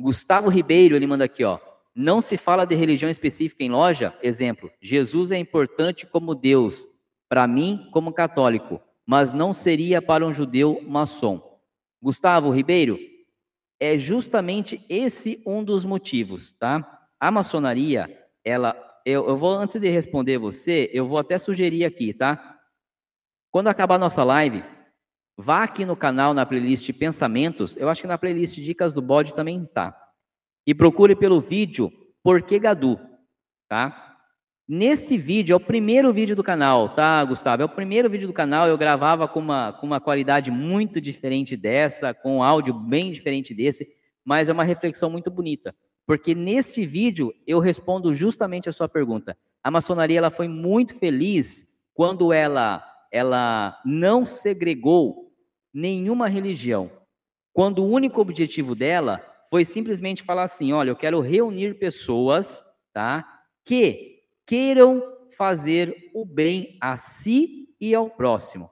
Gustavo Ribeiro, ele manda aqui, ó. Não se fala de religião específica em loja. Exemplo: Jesus é importante como Deus, para mim, como católico, mas não seria para um judeu maçom. Gustavo Ribeiro, é justamente esse um dos motivos, tá? A maçonaria, ela, eu, eu vou, antes de responder você, eu vou até sugerir aqui, tá? Quando acabar a nossa live, vá aqui no canal, na playlist Pensamentos, eu acho que na playlist Dicas do Bode também tá. E procure pelo vídeo Por que Gadu, tá? Nesse vídeo, é o primeiro vídeo do canal, tá, Gustavo? É o primeiro vídeo do canal, eu gravava com uma, com uma qualidade muito diferente dessa, com um áudio bem diferente desse, mas é uma reflexão muito bonita. Porque neste vídeo eu respondo justamente a sua pergunta. A maçonaria ela foi muito feliz quando ela ela não segregou nenhuma religião. Quando o único objetivo dela foi simplesmente falar assim, olha, eu quero reunir pessoas, tá? Que queiram fazer o bem a si e ao próximo.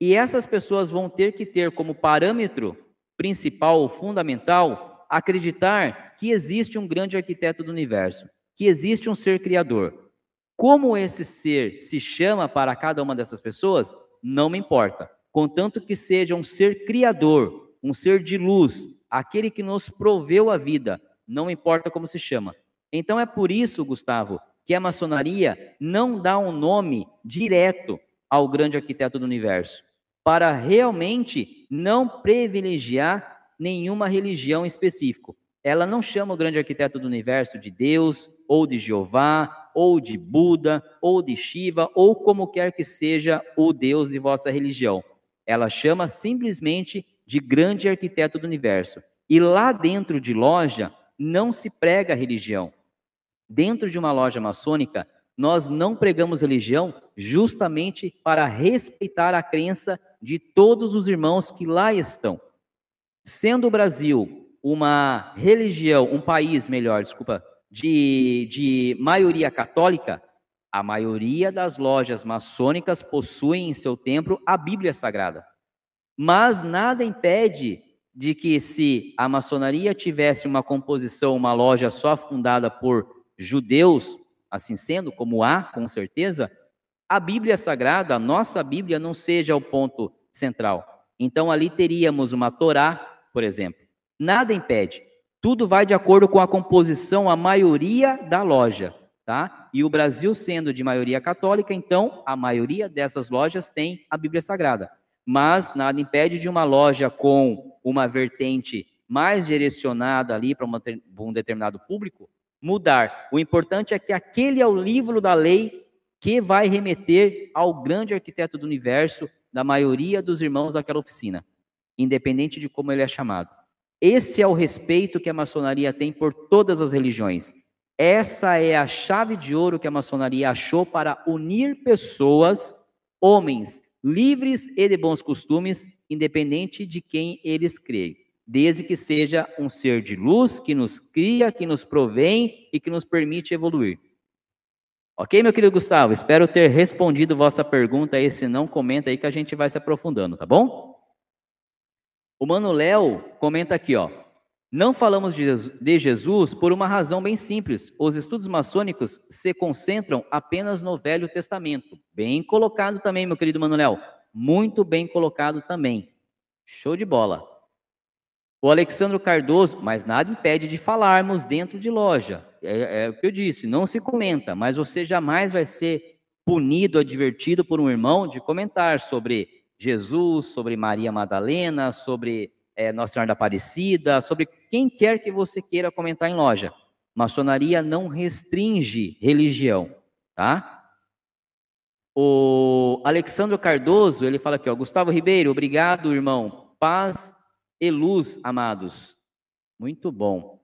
E essas pessoas vão ter que ter como parâmetro principal fundamental acreditar que existe um grande arquiteto do universo, que existe um ser criador, como esse ser se chama para cada uma dessas pessoas, não me importa. Contanto que seja um ser criador, um ser de luz, aquele que nos proveu a vida, não importa como se chama. Então é por isso, Gustavo, que a maçonaria não dá um nome direto ao grande arquiteto do universo, para realmente não privilegiar nenhuma religião específica. Ela não chama o grande arquiteto do universo de Deus, ou de Jeová, ou de Buda, ou de Shiva, ou como quer que seja o Deus de vossa religião. Ela chama simplesmente de grande arquiteto do universo. E lá dentro de loja não se prega religião. Dentro de uma loja maçônica, nós não pregamos religião justamente para respeitar a crença de todos os irmãos que lá estão. Sendo o Brasil uma religião, um país, melhor, desculpa, de, de maioria católica, a maioria das lojas maçônicas possuem em seu templo a Bíblia Sagrada. Mas nada impede de que, se a maçonaria tivesse uma composição, uma loja só fundada por judeus, assim sendo, como há, com certeza, a Bíblia Sagrada, a nossa Bíblia, não seja o ponto central. Então, ali teríamos uma Torá, por exemplo. Nada impede. Tudo vai de acordo com a composição, a maioria da loja, tá? E o Brasil sendo de maioria católica, então a maioria dessas lojas tem a Bíblia Sagrada. Mas nada impede de uma loja com uma vertente mais direcionada ali para um determinado público mudar. O importante é que aquele é o livro da lei que vai remeter ao grande arquiteto do universo, da maioria dos irmãos daquela oficina, independente de como ele é chamado. Esse é o respeito que a maçonaria tem por todas as religiões. Essa é a chave de ouro que a maçonaria achou para unir pessoas, homens livres e de bons costumes, independente de quem eles creem, desde que seja um ser de luz que nos cria, que nos provém e que nos permite evoluir. Ok, meu querido Gustavo? Espero ter respondido vossa pergunta aí. Se não, comenta aí que a gente vai se aprofundando, tá bom? O Mano Léo comenta aqui, ó. Não falamos de Jesus por uma razão bem simples. Os estudos maçônicos se concentram apenas no Velho Testamento. Bem colocado também, meu querido Manuel. Muito bem colocado também. Show de bola. O Alexandre Cardoso, mas nada impede de falarmos dentro de loja. É, é o que eu disse, não se comenta, mas você jamais vai ser punido, advertido por um irmão de comentar sobre Jesus, sobre Maria Madalena, sobre é, Nossa Senhora da Aparecida, sobre quem quer que você queira comentar em loja. Maçonaria não restringe religião, tá? O Alexandre Cardoso, ele fala aqui, ó, Gustavo Ribeiro, obrigado, irmão. Paz e luz, amados. Muito bom.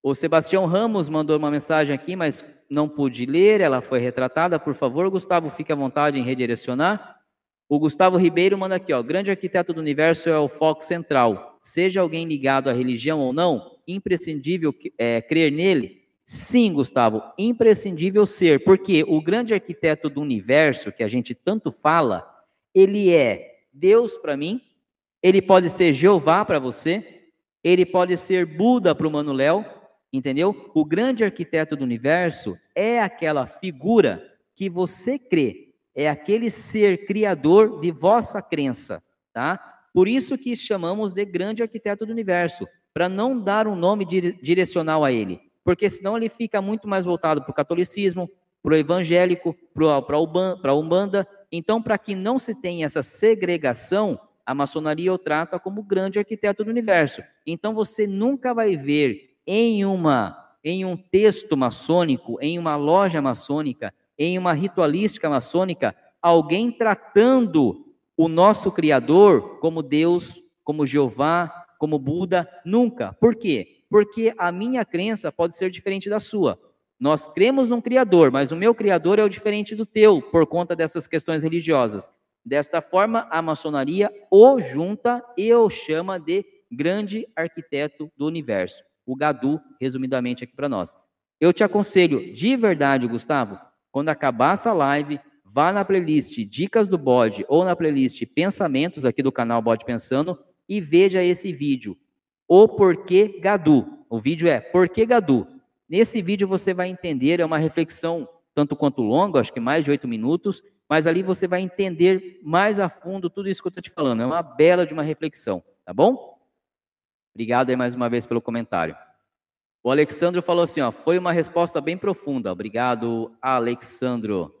O Sebastião Ramos mandou uma mensagem aqui, mas não pude ler, ela foi retratada. Por favor, Gustavo, fique à vontade em redirecionar. O Gustavo Ribeiro manda aqui, ó, grande arquiteto do universo é o foco central. Seja alguém ligado à religião ou não, imprescindível é, crer nele. Sim, Gustavo, imprescindível ser, porque o grande arquiteto do universo que a gente tanto fala, ele é Deus para mim, ele pode ser Jeová para você, ele pode ser Buda para o Léo, entendeu? O grande arquiteto do universo é aquela figura que você crê, é aquele ser criador de vossa crença, tá? Por isso que chamamos de grande arquiteto do universo, para não dar um nome direcional a ele, porque senão ele fica muito mais voltado para o catolicismo, para o evangélico, para a Umbanda. Então, para que não se tenha essa segregação, a maçonaria o trata como grande arquiteto do universo. Então você nunca vai ver em uma em um texto maçônico, em uma loja maçônica, em uma ritualística maçônica, alguém tratando o nosso criador como Deus, como Jeová, como Buda, nunca. Por quê? Porque a minha crença pode ser diferente da sua. Nós cremos num criador, mas o meu criador é o diferente do teu por conta dessas questões religiosas. Desta forma, a maçonaria o junta e o chama de grande arquiteto do universo. O Gadu, resumidamente aqui para nós. Eu te aconselho, de verdade, Gustavo, quando acabar essa live, vá na playlist Dicas do Bode ou na playlist Pensamentos aqui do canal Bode Pensando e veja esse vídeo. O Porquê Gadu. O vídeo é Porquê Gadu. Nesse vídeo você vai entender, é uma reflexão tanto quanto longa, acho que mais de oito minutos, mas ali você vai entender mais a fundo tudo isso que eu estou te falando. É uma bela de uma reflexão, tá bom? Obrigado aí mais uma vez pelo comentário. O Alexandro falou assim, ó, foi uma resposta bem profunda. Obrigado, Alexandro.